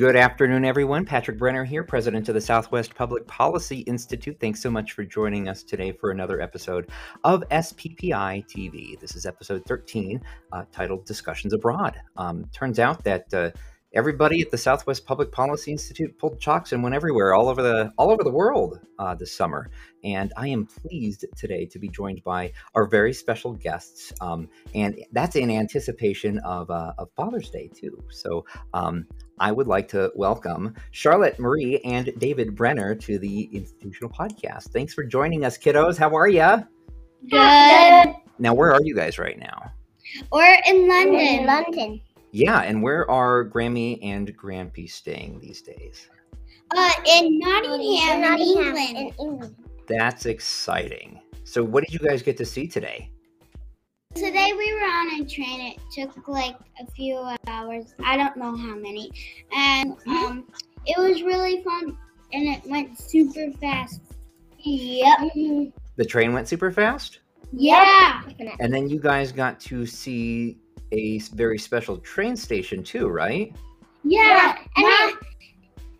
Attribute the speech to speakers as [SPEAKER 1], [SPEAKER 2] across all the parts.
[SPEAKER 1] Good afternoon, everyone. Patrick Brenner here, president of the Southwest Public Policy Institute. Thanks so much for joining us today for another episode of SPPI TV. This is episode 13, uh, titled Discussions Abroad. Um, turns out that uh, everybody at the Southwest Public Policy Institute pulled chalks and went everywhere, all over the all over the world uh, this summer. And I am pleased today to be joined by our very special guests, um, and that's in anticipation of, uh, of Father's Day too. So um, I would like to welcome Charlotte Marie and David Brenner to the Institutional Podcast. Thanks for joining us, kiddos. How are you?
[SPEAKER 2] Good.
[SPEAKER 1] Now, where are you guys right now?
[SPEAKER 2] We're in London.
[SPEAKER 3] in London.
[SPEAKER 1] Yeah, and where are Grammy and Grampy staying these days?
[SPEAKER 2] Uh, in Nottingham, in
[SPEAKER 3] Nottingham,
[SPEAKER 2] England.
[SPEAKER 3] in England.
[SPEAKER 1] That's exciting. So, what did you guys get to see today?
[SPEAKER 2] Today we were on a train. It took like a few hours. I don't know how many. And um, it was really fun, and it went super fast. Yep.
[SPEAKER 1] The train went super fast?
[SPEAKER 2] Yeah.
[SPEAKER 1] And then you guys got to see a s- very special train station too, right?
[SPEAKER 2] Yeah.
[SPEAKER 3] And
[SPEAKER 2] nine,
[SPEAKER 3] we,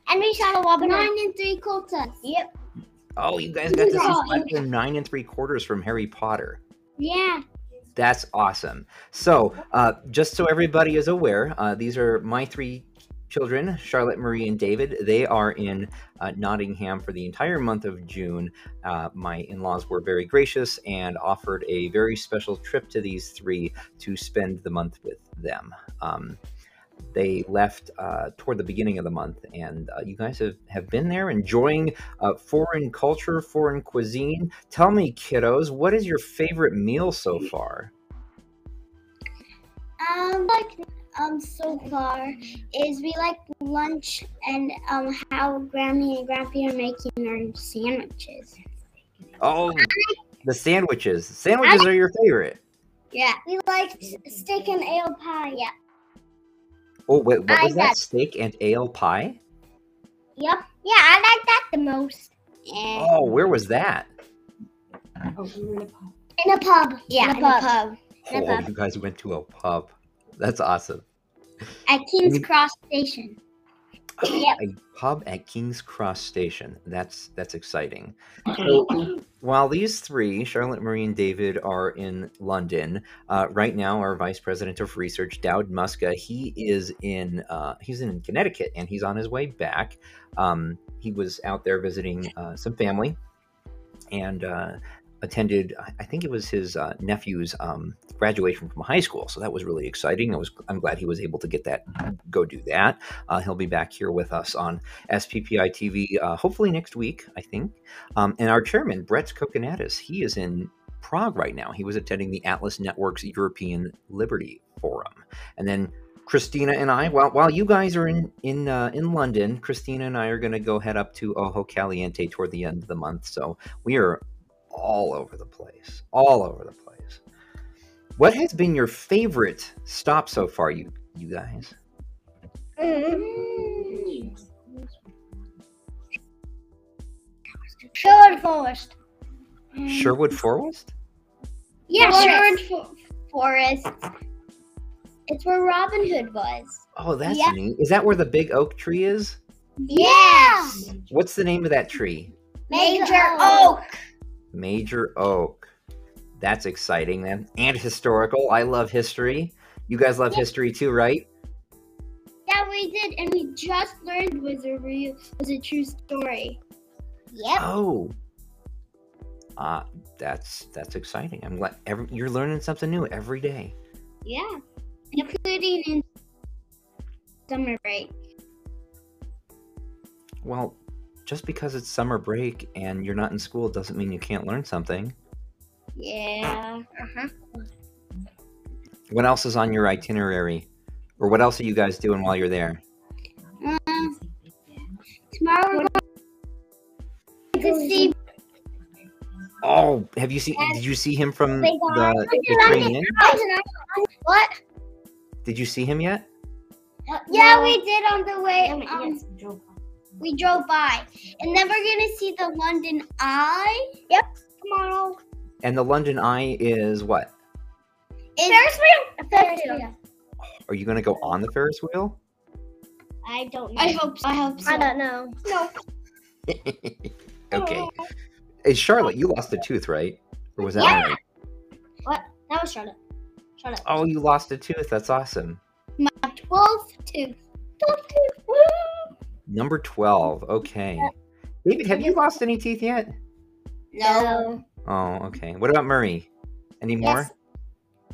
[SPEAKER 3] and we saw the wobbler.
[SPEAKER 2] nine and three quarters.
[SPEAKER 3] Yep.
[SPEAKER 1] Oh, you guys got to see
[SPEAKER 2] Yeah.
[SPEAKER 1] nine and three quarters from Harry Potter.
[SPEAKER 2] Yeah.
[SPEAKER 1] That's awesome. So, uh, just so everybody is aware, uh, these are my three children, Charlotte, Marie, and David. They are in uh, Nottingham for the entire month of June. Uh, my in laws were very gracious and offered a very special trip to these three to spend the month with them. Um, they left uh, toward the beginning of the month, and uh, you guys have, have been there enjoying uh, foreign culture, foreign cuisine. Tell me, kiddos, what is your favorite meal so far?
[SPEAKER 2] Um, like um, so far is we like lunch and um how Grammy and Grampy are making our sandwiches.
[SPEAKER 1] Oh, the sandwiches. Sandwiches are your favorite.
[SPEAKER 2] Yeah. We like steak and ale pie. Yeah.
[SPEAKER 1] Oh, wait, what
[SPEAKER 3] I
[SPEAKER 1] was that?
[SPEAKER 3] got-
[SPEAKER 1] Steak and ale pie?
[SPEAKER 2] Yep.
[SPEAKER 3] Yeah, I like that the most.
[SPEAKER 2] And
[SPEAKER 1] Oh, where was that?
[SPEAKER 3] In a pub.
[SPEAKER 2] in yeah,
[SPEAKER 3] in
[SPEAKER 2] in
[SPEAKER 3] a
[SPEAKER 2] a
[SPEAKER 3] pub.
[SPEAKER 2] pub
[SPEAKER 3] In a
[SPEAKER 1] Oh,
[SPEAKER 3] pub.
[SPEAKER 1] you guys went to a pub. That's awesome.
[SPEAKER 2] at King's Cross Station.
[SPEAKER 3] Yep.
[SPEAKER 1] A pub at King's Cross Station. That's that's exciting. So, while these three, Charlotte, Marie, and David, are in London uh, right now, our Vice President of Research, Dowd Muska, he is in uh, he's in Connecticut and he's on his way back. Um, he was out there visiting uh, some family and uh, attended. I- think it was his uh, nephew's um, graduation from high school, so that was really exciting. I was I'm glad he was able to get that go do that. Uh, he'll be back here with us on SPPI TV uh, hopefully next week, I think. Um, and our chairman, Brett Kokinadis, he is in Prague right now. He was attending the Atlas Network's European Liberty Forum. And then Christina and I, while, while you guys are in in uh, in London, Christina and I are going to go head up to Ojo Caliente toward the end of the month. So we are all over the place, all over the place. What has been your favorite stop so far, you you guys?
[SPEAKER 3] Sherwood Forest.
[SPEAKER 1] Sherwood Forest?
[SPEAKER 2] Yeah,
[SPEAKER 3] Forest.
[SPEAKER 2] Sherwood Fo- Forest. It's where Robin Hood was.
[SPEAKER 1] Oh, that's
[SPEAKER 2] Yeah.
[SPEAKER 1] neat. Is that where the big oak tree is?
[SPEAKER 2] Yes.
[SPEAKER 1] What's the name of that tree?
[SPEAKER 2] Major
[SPEAKER 3] Major
[SPEAKER 2] Oak.
[SPEAKER 1] Major Oak. That's exciting then. And historical. I love history. You guys love history too, right?
[SPEAKER 2] Yeah, we did, and we just learned was a real was a true story.
[SPEAKER 3] Yep.
[SPEAKER 1] Oh. Uh, that's that's exciting. I'm glad every, you're learning something new every day.
[SPEAKER 2] Yeah, including in summer break.
[SPEAKER 1] Well, just because it's summer break and you're not in school doesn't mean you can't learn something.
[SPEAKER 2] Yeah.
[SPEAKER 3] Uh-huh.
[SPEAKER 1] What else is on your itinerary? Or what else are you guys doing while you're there?
[SPEAKER 2] Um, tomorrow we're going to see.
[SPEAKER 1] Oh, have you seen did you see him from the,
[SPEAKER 3] got-
[SPEAKER 1] the train in?
[SPEAKER 3] What?
[SPEAKER 1] Did you see him yet?
[SPEAKER 2] Yeah, we did on the way.
[SPEAKER 3] Um,
[SPEAKER 2] Um,
[SPEAKER 3] yes.
[SPEAKER 2] We drove by, and then we're gonna see the London Eye.
[SPEAKER 3] Yep.
[SPEAKER 2] Tomorrow.
[SPEAKER 1] And the London Eye is what?
[SPEAKER 2] It's
[SPEAKER 3] Ferris wheel. Ferris wheel.
[SPEAKER 1] Are you going to go on the Ferris wheel?
[SPEAKER 3] I don't know.
[SPEAKER 2] I hope. so. I hope so.
[SPEAKER 3] I don't know. No.
[SPEAKER 1] okay. Hey, Charlotte, you lost a tooth, right? Or was that
[SPEAKER 3] Yeah.
[SPEAKER 1] Mary?
[SPEAKER 3] What? That was Charlotte. Charlotte.
[SPEAKER 1] Oh, you lost a tooth. That's awesome.
[SPEAKER 2] Twelve tooth.
[SPEAKER 1] Number 12. Okay. David, have you lost any teeth yet?
[SPEAKER 2] No.
[SPEAKER 1] Oh, okay. What about Murray? Any more?
[SPEAKER 3] Yes.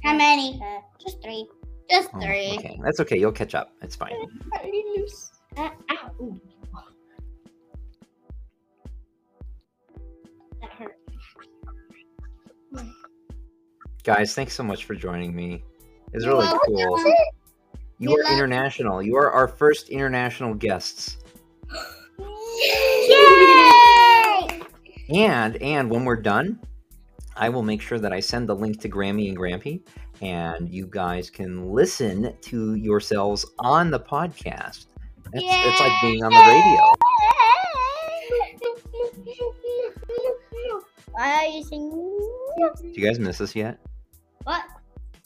[SPEAKER 2] How many?
[SPEAKER 3] Uh, just three.
[SPEAKER 2] Just
[SPEAKER 1] Oh,
[SPEAKER 2] three.
[SPEAKER 1] okay. That's okay. You'll catch up. It's fine.
[SPEAKER 3] Uh, ow. That hurt.
[SPEAKER 1] Guys, thanks so much for joining me. It's really cool. You are international. You are our first international guests. And and when we're done, I will make sure that I send the link to Grammy and Grampy, and you guys can listen to yourselves on the podcast. It's, it's like being on the radio.
[SPEAKER 3] Why are you singing?
[SPEAKER 1] Do you guys miss us yet?
[SPEAKER 3] What?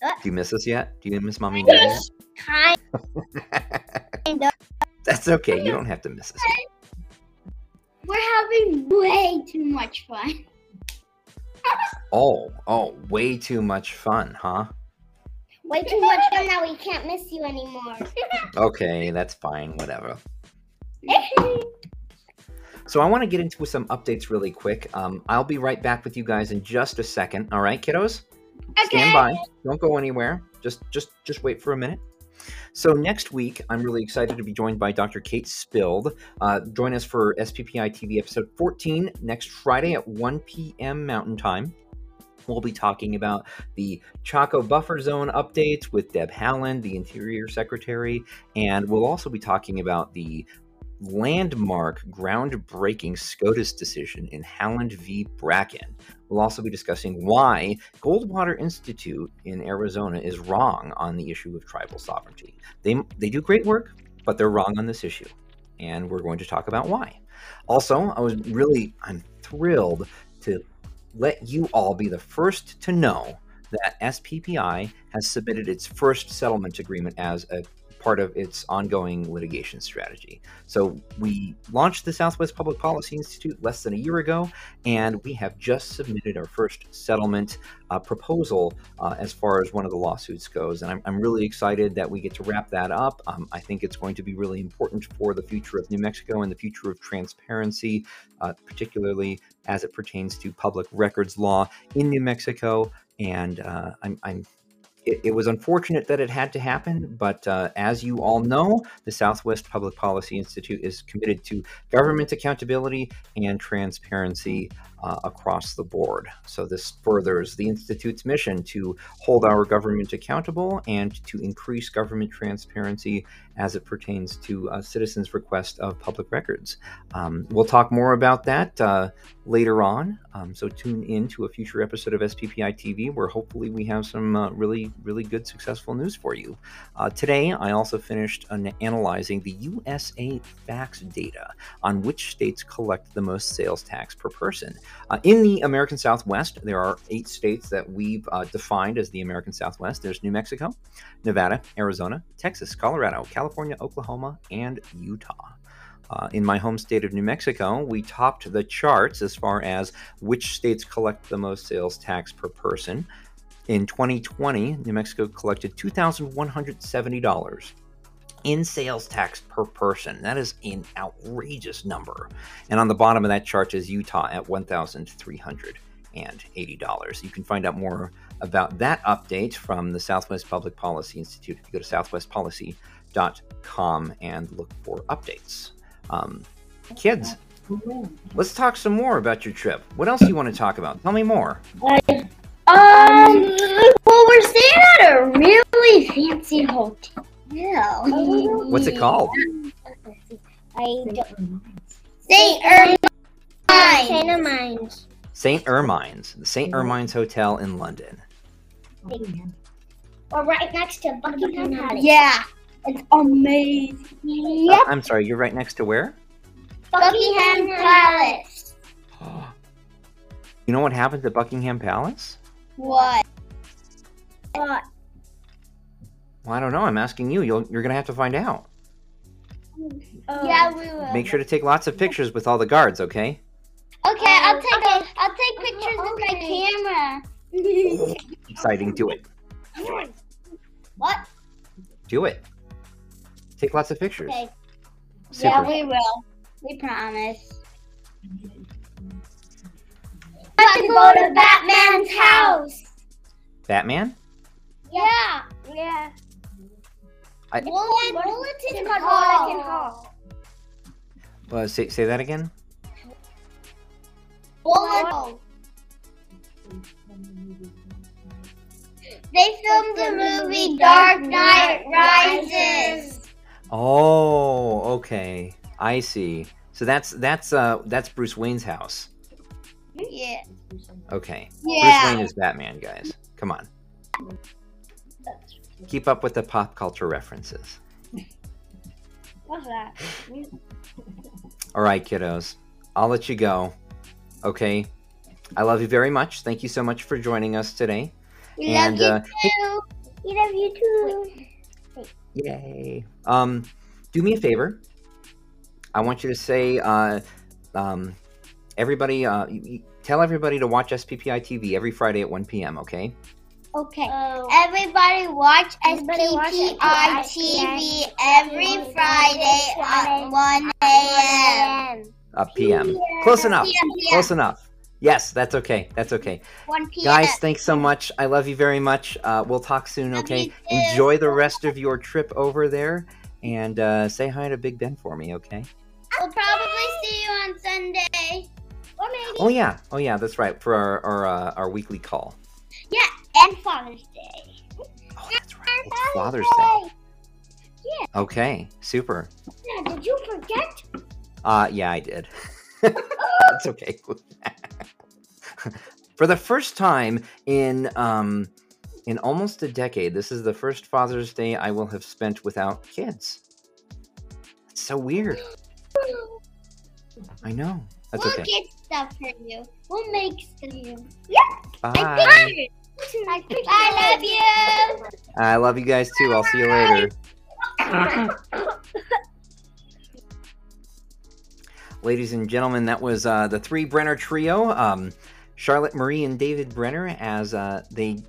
[SPEAKER 1] Do you miss us yet? Do you miss mommy and daddy?
[SPEAKER 3] Kind?
[SPEAKER 1] That's okay. You don't have to miss us. Yet.
[SPEAKER 2] We're having way too much fun.
[SPEAKER 1] Oh, oh, way too much fun, huh?
[SPEAKER 3] Way too much fun that we can't miss you anymore.
[SPEAKER 1] Okay, that's fine. Whatever. So I want to get into some updates really quick. Um, I'll be right back with you guys in just a second. All right, kiddos, Okay. stand by. Don't go anywhere. Just, just, just wait for a minute. So next week, I'm really excited to be joined by Dr. Kate Spilde. Uh, join us for SPPI TV episode 14 next Friday at 1 p.m. Mountain Time. We'll be talking about the Chaco buffer zone updates with Deb Haaland, the Interior Secretary, and we'll also be talking about the landmark, groundbreaking SCOTUS decision in Haaland v. Brackeen. We'll also be discussing why Goldwater Institute in Arizona is wrong on the issue of tribal sovereignty. They, they do great work, but they're wrong on this issue. And we're going to talk about why. Also, I was really, I'm thrilled to let you all be the first to know that SPPI has submitted its first settlement agreement as a part of its ongoing litigation strategy. So we launched the Southwest Public Policy Institute less than a year ago, and we have just submitted our first settlement uh, proposal uh, as far as one of the lawsuits goes. And I'm, I'm really excited that we get to wrap that up. Um, I think it's going to be really important for the future of New Mexico and the future of transparency, uh, particularly as it pertains to public records law in New Mexico. And uh, I'm, I'm it, it was unfortunate that it had to happen, but uh, as you all know, the Southwest Public Policy Institute is committed to government accountability and transparency uh, across the board. So, this furthers the Institute's mission to hold our government accountable and to increase government transparency as it pertains to uh, citizens' request of public records. Um, we'll talk more about that uh, later on. Um, so tune in to a future episode of SPPI TV where hopefully we have some uh, really, really good, successful news for you. Uh, today, I also finished an- analyzing the USA fax data on which states collect the most sales tax per person. Uh, in the American Southwest, there are eight states that we've uh, defined as the American Southwest. There's New Mexico, Nevada, Arizona, Texas, Colorado, California, Oklahoma, and Utah. Uh, in my home state of New Mexico, we topped the charts as far as which states collect the most sales tax per person. In 2020, New Mexico collected $2,170 in sales tax per person. That is an outrageous number. And on the bottom of that chart is Utah at $1,380. You can find out more about that update from the Southwest Public Policy Institute if you go to southwestpolicy.com and look for updates. Um, kids, let's talk some more about your trip. What else do you want to talk about? Tell me more.
[SPEAKER 2] Um, well, we're staying at a really fancy hotel.
[SPEAKER 1] What's it called?
[SPEAKER 3] I don't.
[SPEAKER 2] St. Irmine.
[SPEAKER 3] Santa Mines.
[SPEAKER 1] St. Ermin's, the St. Ermin's Hotel in London.
[SPEAKER 3] We're right next to Buckingham Palace.
[SPEAKER 2] Yeah, it's amazing.
[SPEAKER 1] Uh, I'm sorry, you're right next to where?
[SPEAKER 2] Buckingham Palace.
[SPEAKER 1] You know what happens at Buckingham Palace?
[SPEAKER 2] What?
[SPEAKER 3] What?
[SPEAKER 1] Well, I don't know. I'm asking you. You'll, you're going to have to find out. Oh.
[SPEAKER 2] yeah, we will.
[SPEAKER 1] Make sure to take lots of pictures with all the guards, okay?
[SPEAKER 2] Okay, I'll um, take okay. a, I'll take pictures with my camera.
[SPEAKER 1] Exciting. Do it.
[SPEAKER 2] what?
[SPEAKER 1] Do it. Take lots of pictures.
[SPEAKER 2] Okay.
[SPEAKER 1] Super.
[SPEAKER 2] Yeah, we will. We promise. Have to go to Batman's house.
[SPEAKER 1] Batman?
[SPEAKER 2] Yeah. Yeah.
[SPEAKER 1] I-
[SPEAKER 2] Bullet, Bulletin
[SPEAKER 3] called
[SPEAKER 2] Hall.
[SPEAKER 3] Bulletin Hall.
[SPEAKER 1] Uh, say, say that again?
[SPEAKER 2] Bullet. They filmed the movie Dark Knight Rises.
[SPEAKER 1] Oh, okay. I see. So that's that's uh that's Bruce Wayne's house.
[SPEAKER 2] Yeah.
[SPEAKER 1] Okay.
[SPEAKER 2] Yeah.
[SPEAKER 1] Bruce Wayne is Batman, guys. Come on. Keep up with the pop culture references.
[SPEAKER 2] What's that?
[SPEAKER 1] All right, kiddos. I'll let you go. Okay. I love you very much. Thank you so much for joining us today.
[SPEAKER 2] We
[SPEAKER 1] and
[SPEAKER 2] love
[SPEAKER 1] uh,
[SPEAKER 2] you too. We love you too.
[SPEAKER 1] Yay. Um, do me a favor. I want you to say, uh, um, everybody, uh, you, you- tell everybody to watch SPPI TV every Friday at 1 p.m., okay?
[SPEAKER 2] Okay.
[SPEAKER 3] Oh.
[SPEAKER 2] Everybody watch
[SPEAKER 3] Everybody watch
[SPEAKER 2] TV every Friday at 1 a.m.
[SPEAKER 1] Uh, PM. Close enough.
[SPEAKER 2] PM, PM.
[SPEAKER 1] Close enough. Yes, that's okay. That's okay.
[SPEAKER 2] 1 p.m.
[SPEAKER 1] Guys, thanks so much. I love you very much. Uh, we'll talk soon,
[SPEAKER 2] Love
[SPEAKER 1] okay? Enjoy the rest of your trip over there and uh, say hi to Big Ben for me, okay?
[SPEAKER 2] We'll probably see you on Sunday. Or maybe.
[SPEAKER 1] Oh, yeah. Oh, yeah, that's right. For our, our, uh, our weekly call.
[SPEAKER 2] And Father's Day.
[SPEAKER 1] Oh, that's right. It's Father's Day. Yeah. Okay, super.
[SPEAKER 2] Yeah, did you forget?
[SPEAKER 1] Uh, yeah, I did. That's okay. For the first time in um, in almost a decade, this is the first Father's Day I will have spent without kids. It's so weird. I know. That's
[SPEAKER 2] we'll
[SPEAKER 1] okay.
[SPEAKER 2] get stuff for you. We'll make stuff for you.
[SPEAKER 1] Bye.
[SPEAKER 2] I love you.
[SPEAKER 1] I love you guys too. I'll see you later. Ladies and gentlemen, that was uh, the three Brenner trio. Um, Charlotte Marie and David Brenner, as uh, they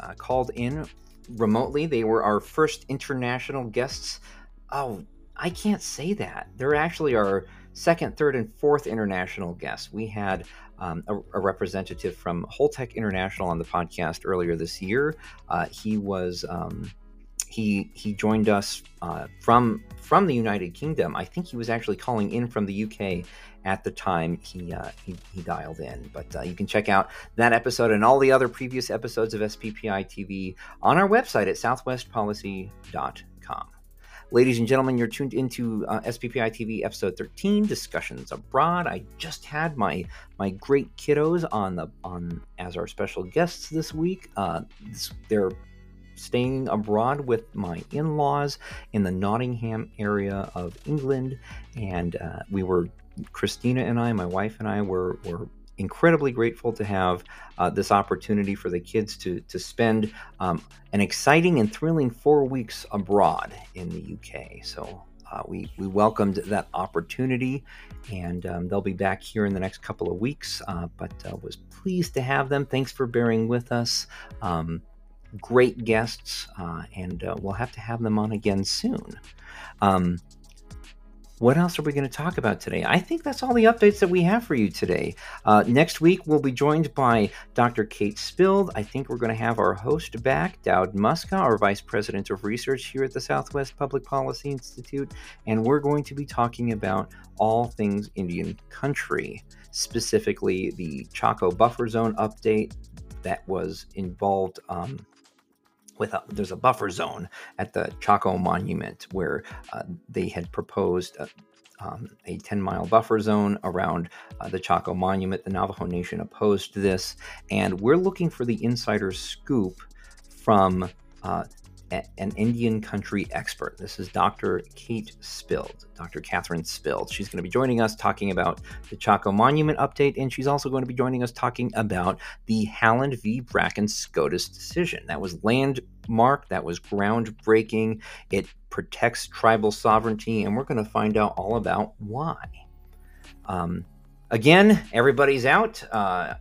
[SPEAKER 1] uh, called in remotely. They were our first international guests. Oh, I can't say that. They're actually our second, third, and fourth international guests. We had um, a, a representative from Holtec International on the podcast earlier this year. Uh, he was um, he he joined us uh, from from the United Kingdom. I think he was actually calling in from the UK at the time he uh, he, he dialed in. But uh, you can check out that episode and all the other previous episodes of SPPI TV on our website at southwestpolicy.com. Ladies and gentlemen, you're tuned into uh, SPPI TV episode 13, discussions abroad. I just had my my great kiddos on the on as our special guests this week. Uh, they're staying abroad with my in-laws in the Nottingham area of England, and uh, we were Christina and I, my wife and I, were were incredibly grateful to have uh, this opportunity for the kids to to spend um, an exciting and thrilling four weeks abroad in the UK. So. Uh, we, we welcomed that opportunity and um, they'll be back here in the next couple of weeks uh, but uh, was pleased to have them thanks for bearing with us um, great guests, uh, and uh, we'll have to have them on again soon. What else are we going to talk about today? I think that's all the updates that we have for you today. Uh, next week, we'll be joined by Dr. Kate Spilde. I think we're going to have our host back, Dowd Muska, our Vice President of Research here at the Southwest Public Policy Institute, and we're going to be talking about all things Indian country, specifically the Chaco Buffer Zone update that was involved. Um, with a, there's a buffer zone at the Chaco Monument where uh, they had proposed a, um, a 10 mile buffer zone around uh, the Chaco Monument. The Navajo Nation opposed this, and we're looking for the insider scoop from uh, an Indian country expert. This is Dr. Kate Spilde, Dr. Catherine Spilde. She's going to be joining us talking about the Chaco Monument update, and she's also going to be joining us talking about the Haaland v. Brackeen SCOTUS decision. That was landmark, that was groundbreaking. It protects tribal sovereignty, and we're going to find out all about why. Um, again, everybody's out. Uh,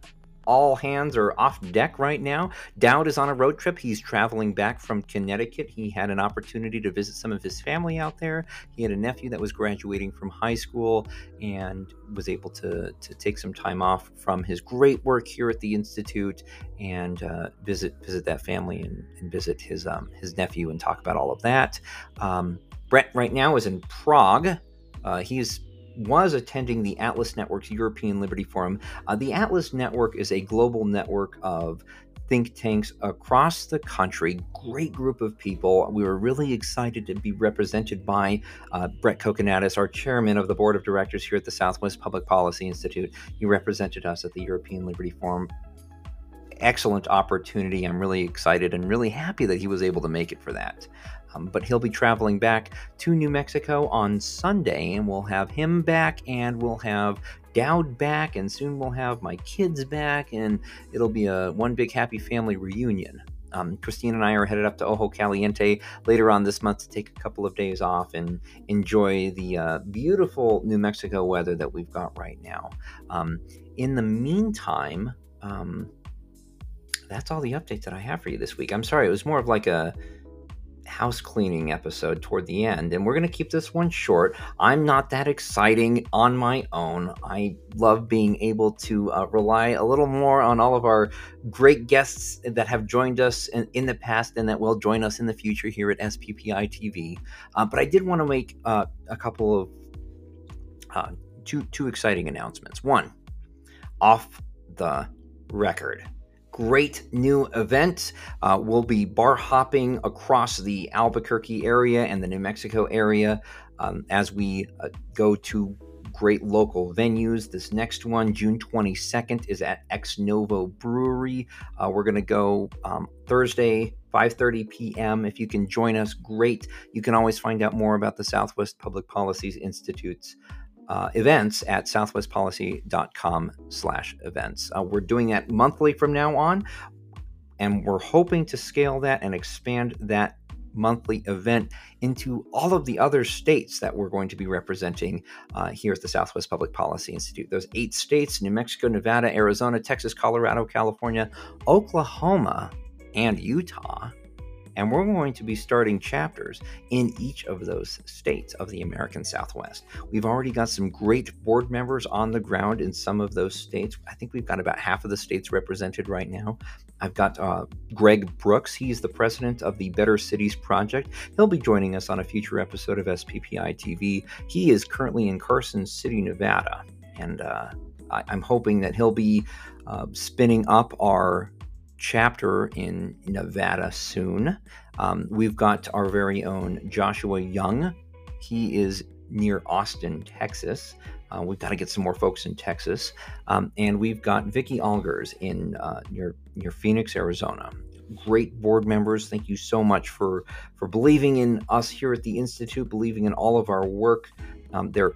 [SPEAKER 1] all hands are off deck right now. Dowd is on a road trip. He's traveling back from Connecticut. He had an opportunity to visit some of his family out there. He had a nephew that was graduating from high school and was able to, to take some time off from his great work here at the Institute and uh, visit visit that family and, and visit his um, his nephew and talk about all of that. Um, Brett right now is in Prague. Uh, he's was attending the Atlas Network's European Liberty Forum. Uh, the Atlas Network is a global network of think tanks across the country. Great group of people. We were really excited to be represented by uh, Brett Kokinadis, our chairman of the board of directors here at the Southwest Public Policy Institute. He represented us at the European Liberty Forum. Excellent opportunity. I'm really excited and really happy that he was able to make it for that. Um, but he'll be traveling back to New Mexico on Sunday, and we'll have him back, and we'll have Dowd back, and soon we'll have my kids back, and it'll be a one big happy family reunion. Um, Christine and I are headed up to Ojo Caliente later on this month to take a couple of days off and enjoy the uh, beautiful New Mexico weather that we've got right now. Um, in the meantime, um, that's all the updates that I have for you this week. I'm sorry, it was more of like a house cleaning episode toward the end, and we're going to keep this one short. I'm not that exciting on my own. I love being able to uh, rely a little more on all of our great guests that have joined us in, in, the past and that will join us in the future here at SPPI TV. Uh, but I did want to make uh, a couple of uh, two two exciting announcements. One, off the record great new event. Uh, we'll be bar hopping across the Albuquerque area and the New Mexico area um, as we uh, go to great local venues. This next one, June 22nd, is at Ex Novo Brewery. Uh, we're going to go um, Thursday, 5:30 p.m. If you can join us, great. You can always find out more about the Southwest Public Policies Institute's uh, events at southwestpolicy.com slash events. Uh, we're doing that monthly from now on, and we're hoping to scale that and expand that monthly event into all of the other states that we're going to be representing uh, here at the Southwest Public Policy Institute. Those eight states New Mexico, Nevada, Arizona, Texas, Colorado, California, Oklahoma, and Utah and we're going to be starting chapters in each of those states of the American Southwest. We've already got some great board members on the ground in some of those states. I think we've got about half of the states represented right now. I've got uh, Greg Brooks. He's the president of the Better Cities Project. He'll be joining us on a future episode of SPPI TV. He is currently in Carson City, Nevada, and uh, I- am hoping that he'll be uh, spinning up our chapter in Nevada soon. Um, we've got our very own Joshua Young. He is near Austin, Texas. Uh, we've got to get some more folks in Texas, um, and we've got Vicky Algers in uh, near near Phoenix, Arizona. Great board members. Thank you so much for for believing in us here at the institute, believing in all of our work. Um, they're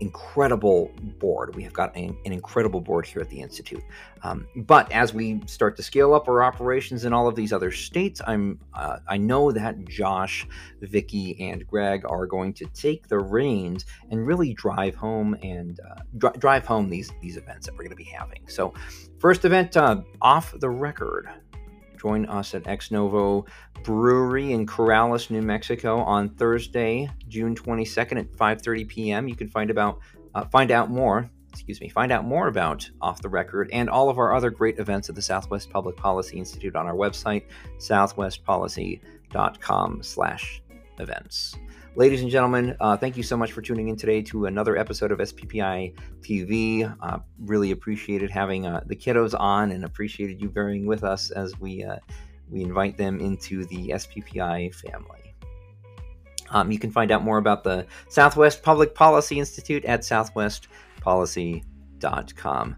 [SPEAKER 1] incredible board. We have got an, an incredible board here at the Institute. Um, but as we start to scale up our operations in all of these other states, I'm uh, I know that Josh, Vicky, and Greg are going to take the reins and really drive home and uh, dr- drive home these these events that we're going to be having. So, first event uh, off the record join us at Ex Novo Brewery in Corrales, New Mexico on Thursday, June 22nd at 5:30 p.m. You can find about uh, find out more, excuse me, find out more about Off the Record and all of our other great events at the Southwest Public Policy Institute on our website southwestpolicy.com/events. Ladies and gentlemen, uh, thank you so much for tuning in today to another episode of SPPI TV. Uh, really appreciated having uh, the kiddos on and appreciated you bearing with us as we uh, we invite them into the SPPI family. Um, you can find out more about the Southwest Public Policy Institute at southwestpolicy.com.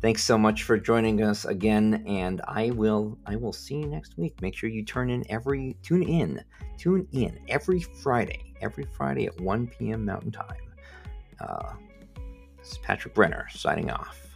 [SPEAKER 1] thanks so much for joining us again, and I will I will see you next week. Make sure you turn in every tune in tune in every Friday, every Friday at 1 p.m. Mountain Time. Uh, this is Patrick Brenner signing off.